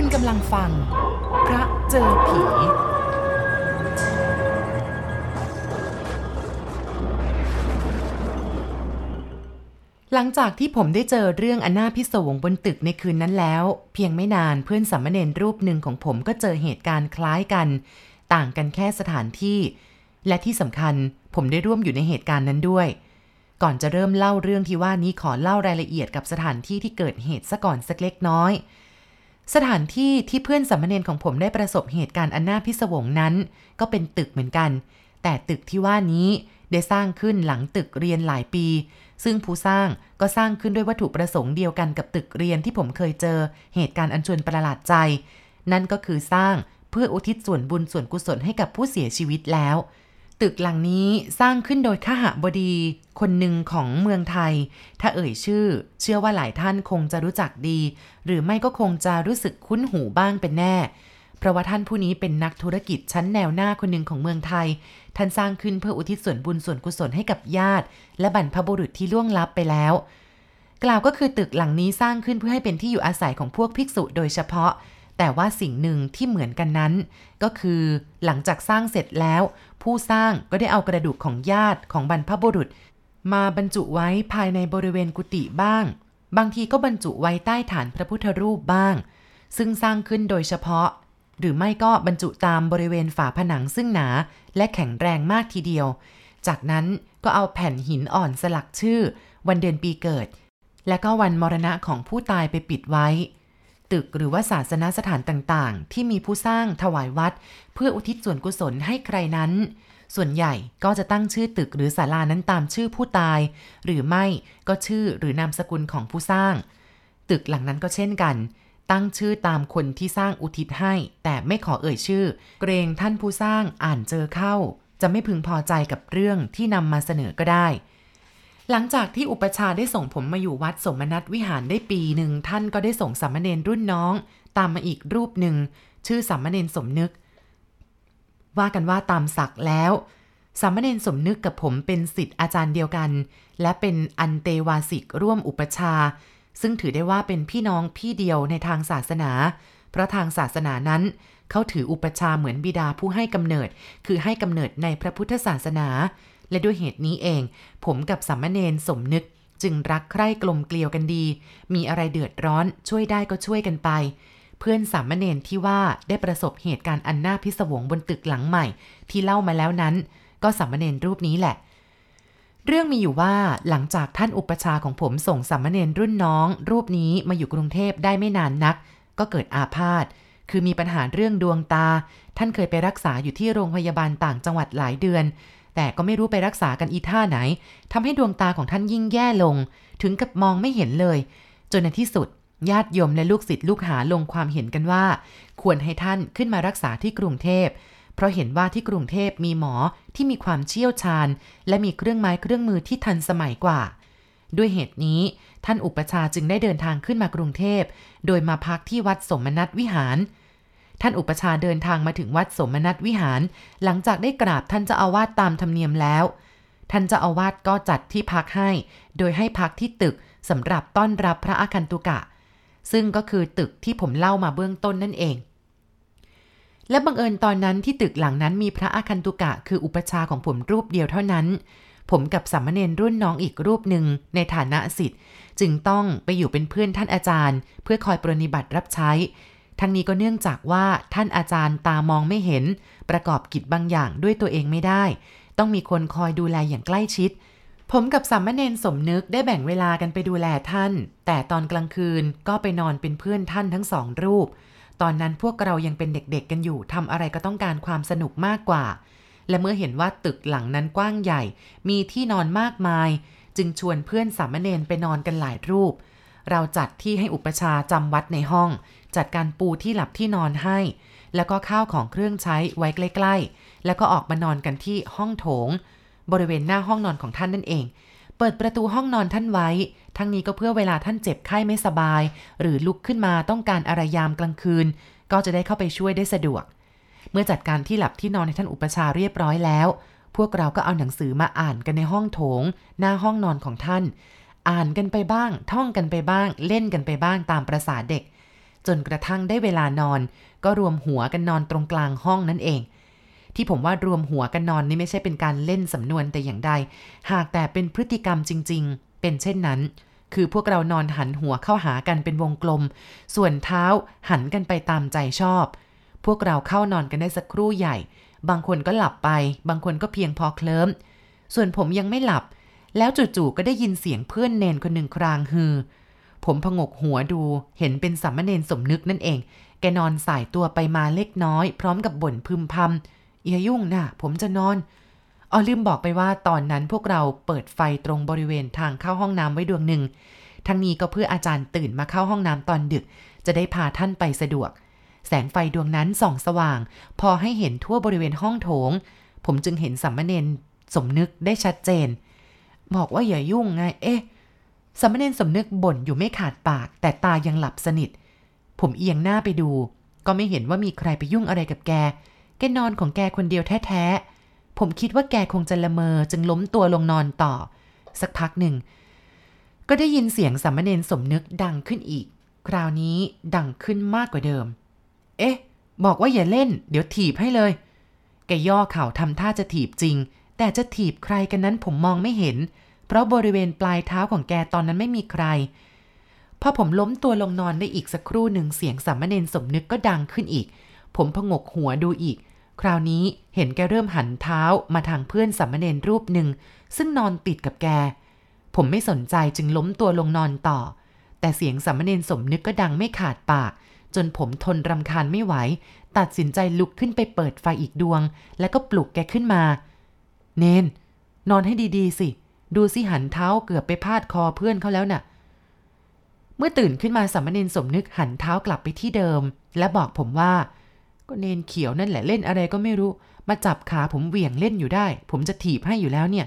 คุณกำลังฟัง พระเจอผี หลังจากที่ผมได้เจอเรื่องอันนาพิศวงบนตึกในคืนนั้นแล้ว เพียงไม่นานเพื่อนสามเณรรูปหนึ่งของผมก็เจอเหตุการณ์คล้ายกัน ต่างกันแค่สถานที่ และที่สำคัญผมได้ร่วมอยู่ในเหตุการณ์นั้นด้วย ก่อนจะเริ่มเล่าเรื่องที่ว่านี้ขอเล่ารายละเอียดกับสถานที่ที่เกิดเหตุซะก่อนสักเล็กน้อย สถานที่ที่เพื่อนสามเณรของผมได้ประสบเหตุการณ์อันน่าพิศวงนั้น ก็เป็นตึกเหมือนกัน แต่ตึกที่ว่านี้ได้สร้างขึ้นหลังตึกเรียนหลายปี ซึ่งผู้สร้างก็สร้างขึ้นด้วยวัตถุประสงค์เดียวกันกับตึกเรียนที่ผมเคยเจอ เหตุการณ์อันชวนประหลาดใจ นั่นก็คือสร้างเพื่ออุทิศส่วนบุญส่วนกุศลให้กับผู้เสียชีวิตแล้ว ตึกหลังนี้สร้างขึ้นโดยข้าหบดีคนหนึ่งของเมืองไทย ถ้าเอ่ยชื่อ เชื่อว่าหลายท่านคงจะรู้จักดี หรือไม่ก็คงจะรู้สึกคุ้นหูบ้างเป็นแน่ เพราะว่าท่านผู้นี้เป็นนักธุรกิจชั้นแนวหน้าคนหนึ่งของเมืองไทย ท่านสร้างขึ้นเพื่ออุทิศส่วนบุญส่วนกุศลให้กับญาติ และบรรพบุรุษที่ล่วงลับไปแล้ว กล่าวก็คือตึกหลังนี้สร้างขึ้นเพื่อให้เป็นที่อยู่อาศัยของพวกภิกษุโดยเฉพาะ แต่ว่าสิ่งหนึ่งที่เหมือนกันนั้น ก็คือหลังจากสร้างเสร็จแล้ว ผู้สร้างก็ได้เอากระดูกของญาติของบรรพบุรุษ มาบรรจุไว้ภายในบริเวณกุฏิบ้าง บางทีก็บรรจุไว้ใต้ฐานพระพุทธรูปบ้าง ซึ่งสร้างขึ้นโดยเฉพาะ หรือไม่ก็บรรจุตามบริเวณฝาผนังซึ่งหนา และแข็งแรงมากทีเดียว จากนั้นก็เอาแผ่นหินอ่อนสลักชื่อ วันเดือนปีเกิด และก็วันมรณะของผู้ตายไปปิดไว้ ตึกหรือว่าศาสนสถานต่างๆ ที่มีผู้สร้างถวายวัด เพื่ออุทิศส่วนกุศลให้ใครนั้น ส่วนใหญ่ก็จะตั้งชื่อตึกหรือศาลานั้นตามชื่อผู้ตาย หรือไม่ก็ชื่อหรือนามสกุลของผู้สร้าง ตึกหลังนั้นก็เช่นกัน ตั้งชื่อตามคนที่สร้างอุทิศให้ แต่ไม่ขอเอ่ยชื่อ เกรงท่านผู้สร้างอ่านเจอเข้า จะไม่พึงพอใจกับเรื่องที่นำมาเสนอก็ได้ หลังจากที่อุปชาได้ส่งผมมาอยู่วัดสมนัตวิหารได้ปีหนึ่งท่านก็ได้ส่งสามเณรรุ่นน้อง ตามมาอีกรูปหนึ่ง ชื่อสามเณรสมนึก ว่ากันว่าตามศักดิ์แล้วสามเณรสมนึกกับผมเป็นสิทธิ์อาจารย์เดียวกัน และเป็นอันเตวาสิกร่วมอุปชา ซึ่งถือได้ว่าเป็นพี่น้องพี่เดียวในทางศาสนา เพราะทางศาสนานั้น เขาถืออุปชาเหมือนบิดาผู้ให้กำเนิด คือให้กำเนิดในพระพุทธศาสนา และด้วยเหตุนี้เอง ผมกับสามเณรสมนึกจึงรักใคร่กลมเกลียวกันดี มีอะไรเดือดร้อนช่วยได้ก็ช่วยกันไป เพื่อนสามเณรที่ว่าได้ประสบเหตุการณ์อันน่าพิศวงบนตึกหลังใหม่ ที่เล่ามาแล้วนั้น ก็สามเณรรูปนี้แหละ เรื่องมีอยู่ว่าหลังจากท่านอุปชาของผมส่งสามเณรรุ่นน้อง รูปนี้มาอยู่กรุงเทพได้ไม่นานนัก ก็เกิดอาพาธคือมีปัญหาเรื่องดวงตา ท่านเคยไปรักษาอยู่ที่โรงพยาบาลต่างจังหวัดหลายเดือน แต่ก็ไม่รู้ไปรักษากันอีท่าไหนทำให้ดวงตาของท่านยิ่งแย่ลง ถึงกับมองไม่เห็นเลย จนในที่สุด ญาติโยมและลูกศิษย์ลูกหาลงความเห็นกันว่า ควรให้ท่านขึ้นมารักษาที่กรุงเทพ เพราะเห็นว่าที่กรุงเทพมีหมอที่มีความเชี่ยวชาญ และมีเครื่องไม้เครื่องมือที่ทันสมัยกว่า ด้วยเหตุนี้ ท่านอุปชาจึงได้เดินทางขึ้นมากรุงเทพ โดยมาพักที่วัดสมนัตวิหาร ท่านอุปชาเดินทางมาถึงวัดสมนัตวิหาร หลังจากได้กราบท่านเจ้าอาวาสตามธรรมเนียมแล้ว ท่านเจ้าอาวาสก็จัดที่พักให้ โดยให้พักที่ตึกสำหรับต้อนรับพระอาคันตุกะ ซึ่งก็คือตึกที่ผมเล่ามาเบื้องต้นนั่นเอง และบังเอิญตอนนั้นที่ตึกหลังนั้นมีพระอาคันตุกะ คืออุปชาของผมรูปเดียวเท่านั้น ผมกับสามเณรรุ่นน้องอีกรูปหนึ่งในฐานะสิทธิ์ จึงต้องไปอยู่เป็นเพื่อนท่านอาจารย์ เพื่อคอยปรนิบัติรับใช้ ทั้งนี้ก็เนื่องจากว่าท่านอาจารย์ตามองไม่เห็น ประกอบกิจบางอย่างด้วยตัวเองไม่ได้ ต้องมีคนคอยดูแลอย่างใกล้ชิด ผมกับสามเณรสมนึกได้แบ่งเวลากันไปดูแลท่าน แต่ตอนกลางคืนก็ไปนอนเป็นเพื่อนท่านทั้งสองรูป ตอนนั้นพวกเรายังเป็นเด็กๆกันอยู่ทำอะไรก็ต้องการความสนุกมากกว่า และเมื่อเห็นว่าตึกหลังนั้นกว้างใหญ่ มีที่นอนมากมาย จึงชวนเพื่อนสามเณรไปนอนกันหลายรูปเราจัดที่ให้อุปชาจำวัดในห้อง จัดการปูที่หลับที่นอนให้ แล้วก็ข้าวของเครื่องใช้ไว้ใกล้ๆ แล้วก็ออกมานอนกันที่ห้องโถง บริเวณหน้าห้องนอนของท่านนั่นเอง เปิดประตูห้องนอนท่านไว้ ทั้งนี้ก็เพื่อเวลาท่านเจ็บไข้ไม่สบาย หรือลุกขึ้นมาต้องการอะไรยามกลางคืน ก็จะได้เข้าไปช่วยได้สะดวก เมื่อจัดการที่หลับที่นอนในท่านอุปชาเรียบร้อยแล้ว พวกเราก็เอาหนังสือมาอ่านกันในห้องโถง หน้าห้องนอนของท่าน อ่านกันไปบ้าง ท่องกันไปบ้าง เล่นกันไปบ้างตามประษาเด็ก จนกระทั่งได้เวลานอน ก็รวมหัวกันนอนตรงกลางห้องนั่นเอง ที่ผมว่ารวมหัวกันนอนนี่ไม่ใช่เป็นการเล่นสำนวนแต่อย่างใด หากแต่เป็นพฤติกรรมจริง ๆ เป็นเช่นนั้น คือพวกเรานอนหันหัวเข้าหากันเป็นวงกลม ส่วนเท้าหันกันไปตามใจชอบ พวกเราเข้านอนกันได้สักครู่ใหญ่ บางคนก็หลับไป บางคนก็เพียงพอเคลิ้ม ส่วนผมยังไม่หลับ แล้วจู่ๆก็ได้ยินเสียงเพื่อนเนนคนหนึ่งครางฮือ ผมพงกหัวดูเห็นเป็นสัมมเนนสมนึกนั่นเอง แกนอนสายตัวไปมาเล็กน้อย พร้อมกับบ่นพึมพำอย่ายุ่งนะผมจะนอนอ๋อลืมบอกไปว่าตอนนั้นพวกเราเปิดไฟตรงบริเวณทางเข้าห้องน้ำไว้ดวงหนึ่ง ทั้งนี้ก็เพื่ออาจารย์ตื่นมาเข้าห้องน้ำตอนดึก จะได้พาท่านไปสะดวก แสงไฟดวงนั้นส่องสว่าง พอให้เห็นทั่วบริเวณห้องโถง ผมจึงเห็นสัมมเนนสมนึกได้ชัดเจน บอกว่าอย่ายุ่งไง เอ๊ะ สมณเณรสมนึกบ่นอยู่ไม่ขาดปาก แต่ตายังหลับสนิท ผมเอียงหน้าไปดู ก็ไม่เห็นว่ามีใครไปยุ่งอะไรกับแก แกนอนของแกคนเดียวแท้ๆ ผมคิดว่าแกคงจะละเมอจึงล้มตัวลงนอนต่อ สักพักหนึ่ง ก็ได้ยินเสียงสามเณรสมนึกดังขึ้นอีก คราวนี้ดังขึ้นมากกว่าเดิม เอ๊ะ บอกว่าอย่าเล่น เดี๋ยวถีบให้เลย แกย่อเข่าทำท่าจะถีบจริง แต่จะถีบใครกันนั้นผมมองไม่เห็นเเพราะบริเวณปลายเท้าของแกตอนนั้นไม่มีใคร พอผมล้มตัวลงนอนได้อีกสักครู่หนึ่งเสียงสามเณรสมนึกก็ดังขึ้นอีก ผมพงกหัวดูอีก คราวนี้เห็นแกเริ่มหันเท้ามาทางเพื่อนสามเณรรูปหนึ่ง ซึ่งนอนติดกับแก ผมไม่สนใจจึงล้มตัวลงนอนต่อ แต่เสียงสามเณรสมนึกก็ดังไม่ขาดปาก จนผมทนรำคาญไม่ไหว ตัดสินใจลุกขึ้นไปเปิดไฟอีกดวง แล้วก็ปลุกแกขึ้นมา เนน นอนให้ดีๆสิ ดูสิหันเท้าเกือบไปพาดคอเพื่อนเขาแล้วน่ะ เมื่อตื่นขึ้นมาสามเณรสมนึกหันเท้ากลับไปที่เดิม และบอกผมว่า ก็เนนเขียวนั่นแหละเล่นอะไรก็ไม่รู้ มาจับขาผมเหวี่ยงเล่นอยู่ได้ ผมจะถีบให้อยู่แล้วเนี่ย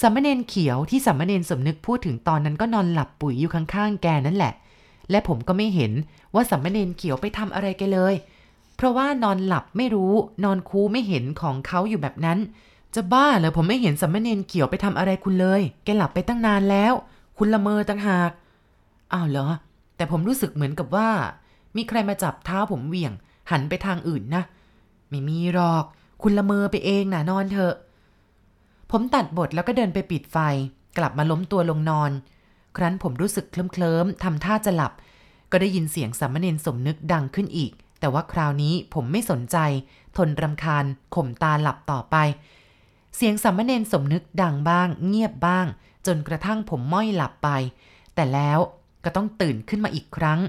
สามเณรเขียวที่สามเณรสมนึกพูดถึงตอนนั้นก็นอนหลับปุ๋ยอยู่ข้างๆแกนั่นแหละ และผมก็ไม่เห็นว่าสามเณรเขียวไปทำอะไรแกเลย เพราะว่านอนหลับไม่รู้ นอนคูไม่เห็นของเขาอยู่แบบนั้น จะบ้าเหรอผมไม่เห็นสามมเณรเขียวไปทำอะไรคุณเลย แกหลับไปตั้งนานแล้ว คุณละเมอตั้งหาก อ้าวเหรอ แต่ผมรู้สึกเหมือนกับว่า มีใครมาจับเท้าผมเหวี่ยง หันไปทางอื่นนะ ไม่มีหรอก คุณละเมอไปเองนะนอนเถอะ ผมตัดบทแล้วก็เดินไปปิดไฟ กลับมาล้มตัวลงนอน ครั้นผมรู้สึกเคลิ้มๆทำท่าจะหลับ ก็ได้ยินเสียงสามมเณรสมนึกดังขึ้นอีก แต่ว่าคราวนี้ผมไม่สนใจ ทนรำคาญข่มตาหลับต่อไป เสียงสามเณรสมนึกดังบ้าง เงียบบ้าง จนกระทั่งผมม้อยหลับไป แต่แล้วก็ต้องตื่นขึ้นมาอีกครั้ง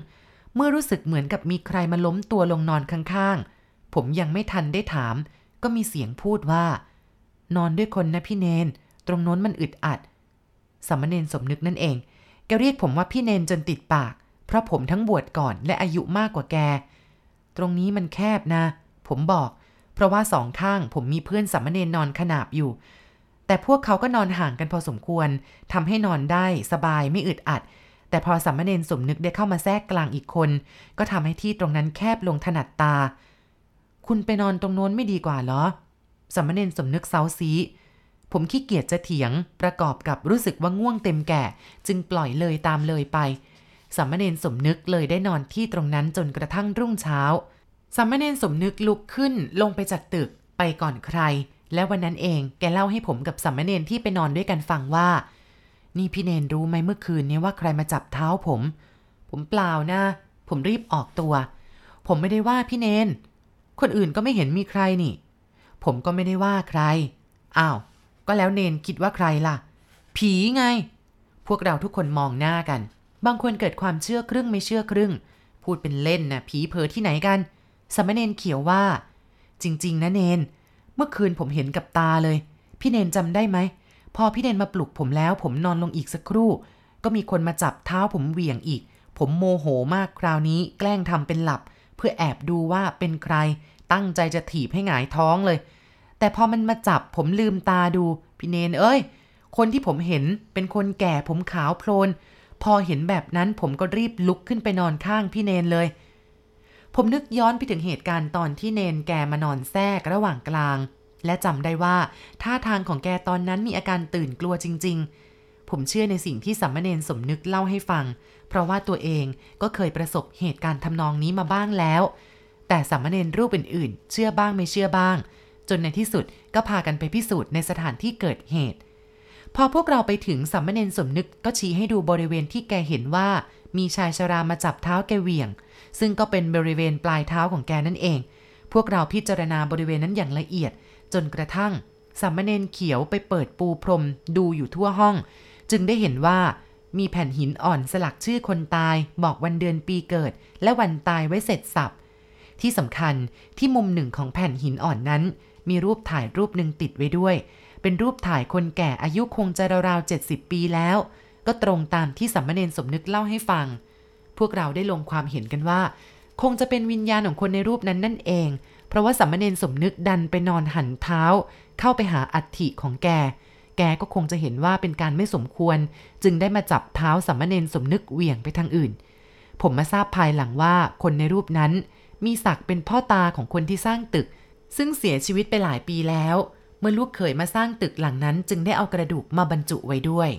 เมื่อรู้สึกเหมือนกับมีใครมาล้มตัวลงนอนข้างๆ ผมยังไม่ทันได้ถาม ก็มีเสียงพูดว่า นอนด้วยคนนะพี่เนน ตรงโน้นมันอึดอัดสามเณรสมนึกนั่นเองแกเรียกผมว่าพี่เนนจนติดปาก เพราะผมทั้งบวชก่อนและอายุมากกว่าแก ตรงนี้มันแคบนะ ผมบอก เพราะว่าสองข้างผมมีเพื่อนสามเณรนอนขนาบอยู่ แต่พวกเขาก็นอนห่างกันพอสมควรทำให้นอนได้สบายไม่อึดอัด แต่พอสามเณรสมนึกได้เข้ามาแทรกกลางอีกคน ก็ทำให้ที่ตรงนั้นแคบลงถนัดตา คุณไปนอนตรงโน้นไม่ดีกว่าเหรอสามเณรสมนึกเซาซีผมขี้เกียจจะเถียงประกอบกับรู้สึกว่าง่วงเต็มแก่ จึงปล่อยเลยตามเลยไปสามเณรสมนึกเลยได้นอนที่ตรงนั้นจนกระทั่งรุ่งเช้า สามเณรสมนึกลุกขึ้นลงไปจากตึกไปก่อนใคร และวันนั้นเองแกเล่าให้ผมกับสามเณรที่ไปนอนด้วยกันฟังว่า นี่พี่เนนรู้ไหมเมื่อคืนนี้ว่าใครมาจับเท้าผม ผมเปล่านะ ผมรีบออกตัว ผมไม่ได้ว่าพี่เนน คนอื่นก็ไม่เห็นมีใครนี่ ผมก็ไม่ได้ว่าใคร อ้าว ก็แล้วเนนคิดว่าใครล่ะ ผีไง พวกเราทุกคนมองหน้ากัน บางคนเกิดความเชื่อครึ่งไม่เชื่อครึ่ง พูดเป็นเล่นนะผีเพอที่ไหนกัน สามเณรเขียวว่า จริง ๆ นะเนน เมื่อคืนผมเห็นกับตาเลย พี่เนนจำได้ไหม พอพี่เนนมาปลุกผมแล้ว ผมนอนลงอีกสักครู่ ก็มีคนมาจับเท้าผมเหวี่ยงอีก ผมโมโหมากคราวนี้ แกล้งทำเป็นหลับ เพื่อแอบดูว่าเป็นใคร ตั้งใจจะถีบให้หงายท้องเลย แต่พอมันมาจับผมลืมตาดู พี่เนนเอ้ย คนที่ผมเห็นเป็นคนแก่ผมขาวโพลน พอเห็นแบบนั้นผมก็รีบลุกขึ้นไปนอนข้างพี่เนนเลย ผมนึกย้อนไปถึงเหตุการณ์ตอนที่เนนแกมานอนแทรกระหว่างกลาง และจำได้ว่าท่าทางของแกตอนนั้นมีอาการตื่นกลัวจริง ๆ ผมเชื่อในสิ่งที่สัมมเนนสมนึกเล่าให้ฟัง เพราะว่าตัวเองก็เคยประสบเหตุการณ์ทำนองนี้มาบ้างแล้ว แต่สัมมเนนรูปอื่นๆ เชื่อบ้างไม่เชื่อบ้าง จนในที่สุดก็พากันไปพิสูจน์ในสถานที่เกิดเหตุ พอพวกเราไปถึงสัมมเนนสมนึกก็ชี้ให้ดูบริเวณที่แกเห็นว่ามีชายชรามาจับเท้าแกเหวี่ยง ซึ่งก็เป็นบริเวณปลายเท้าของแกนั่นเอง พวกเราพิจารณาบริเวณนั้นอย่างละเอียด จนกระทั่งสัมมเนนเขียวไปเปิดปูพรมดูอยู่ทั่วห้อง จึงได้เห็นว่ามีแผ่นหินอ่อนสลักชื่อคนตาย บอกวันเดือนปีเกิด และวันตายไว้เสร็จสับที่สำคัญที่มุมหนึ่งของแผ่นหินอ่อนนั้น มีรูปถ่ายรูปหนึ่งติดไว้ด้วย เป็นรูปถ่ายคนแก่อายุคงจะราวๆ70 ปีแล้ว ก็ตรงตามที่สัมมเนนสมนึกเล่าให้ฟัง พวกเราได้ลงความเห็นกันว่า คงจะเป็นวิญญาณของคนในรูปนั้นนั่นเอง เพราะว่าสัมมเนนสมนึกดันไปนอนหันเท้า เข้าไปหาอัฐิของแก แกก็คงจะเห็นว่าเป็นการไม่สมควร จึงได้มาจับเท้าสัมมเนนสมนึกเหวี่ยงไปทางอื่น ผมมาทราบภายหลังว่าคนในรูปนั้น มีศักดิ์เป็นพ่อตาของคนที่สร้างตึก ซึ่งเสียชีวิตไปหลายปีแล้ว เมื่อลูกเขยมาสร้างตึกหลังนั้นจึงได้เอากระดูกมาบรรจุไว้ด้วย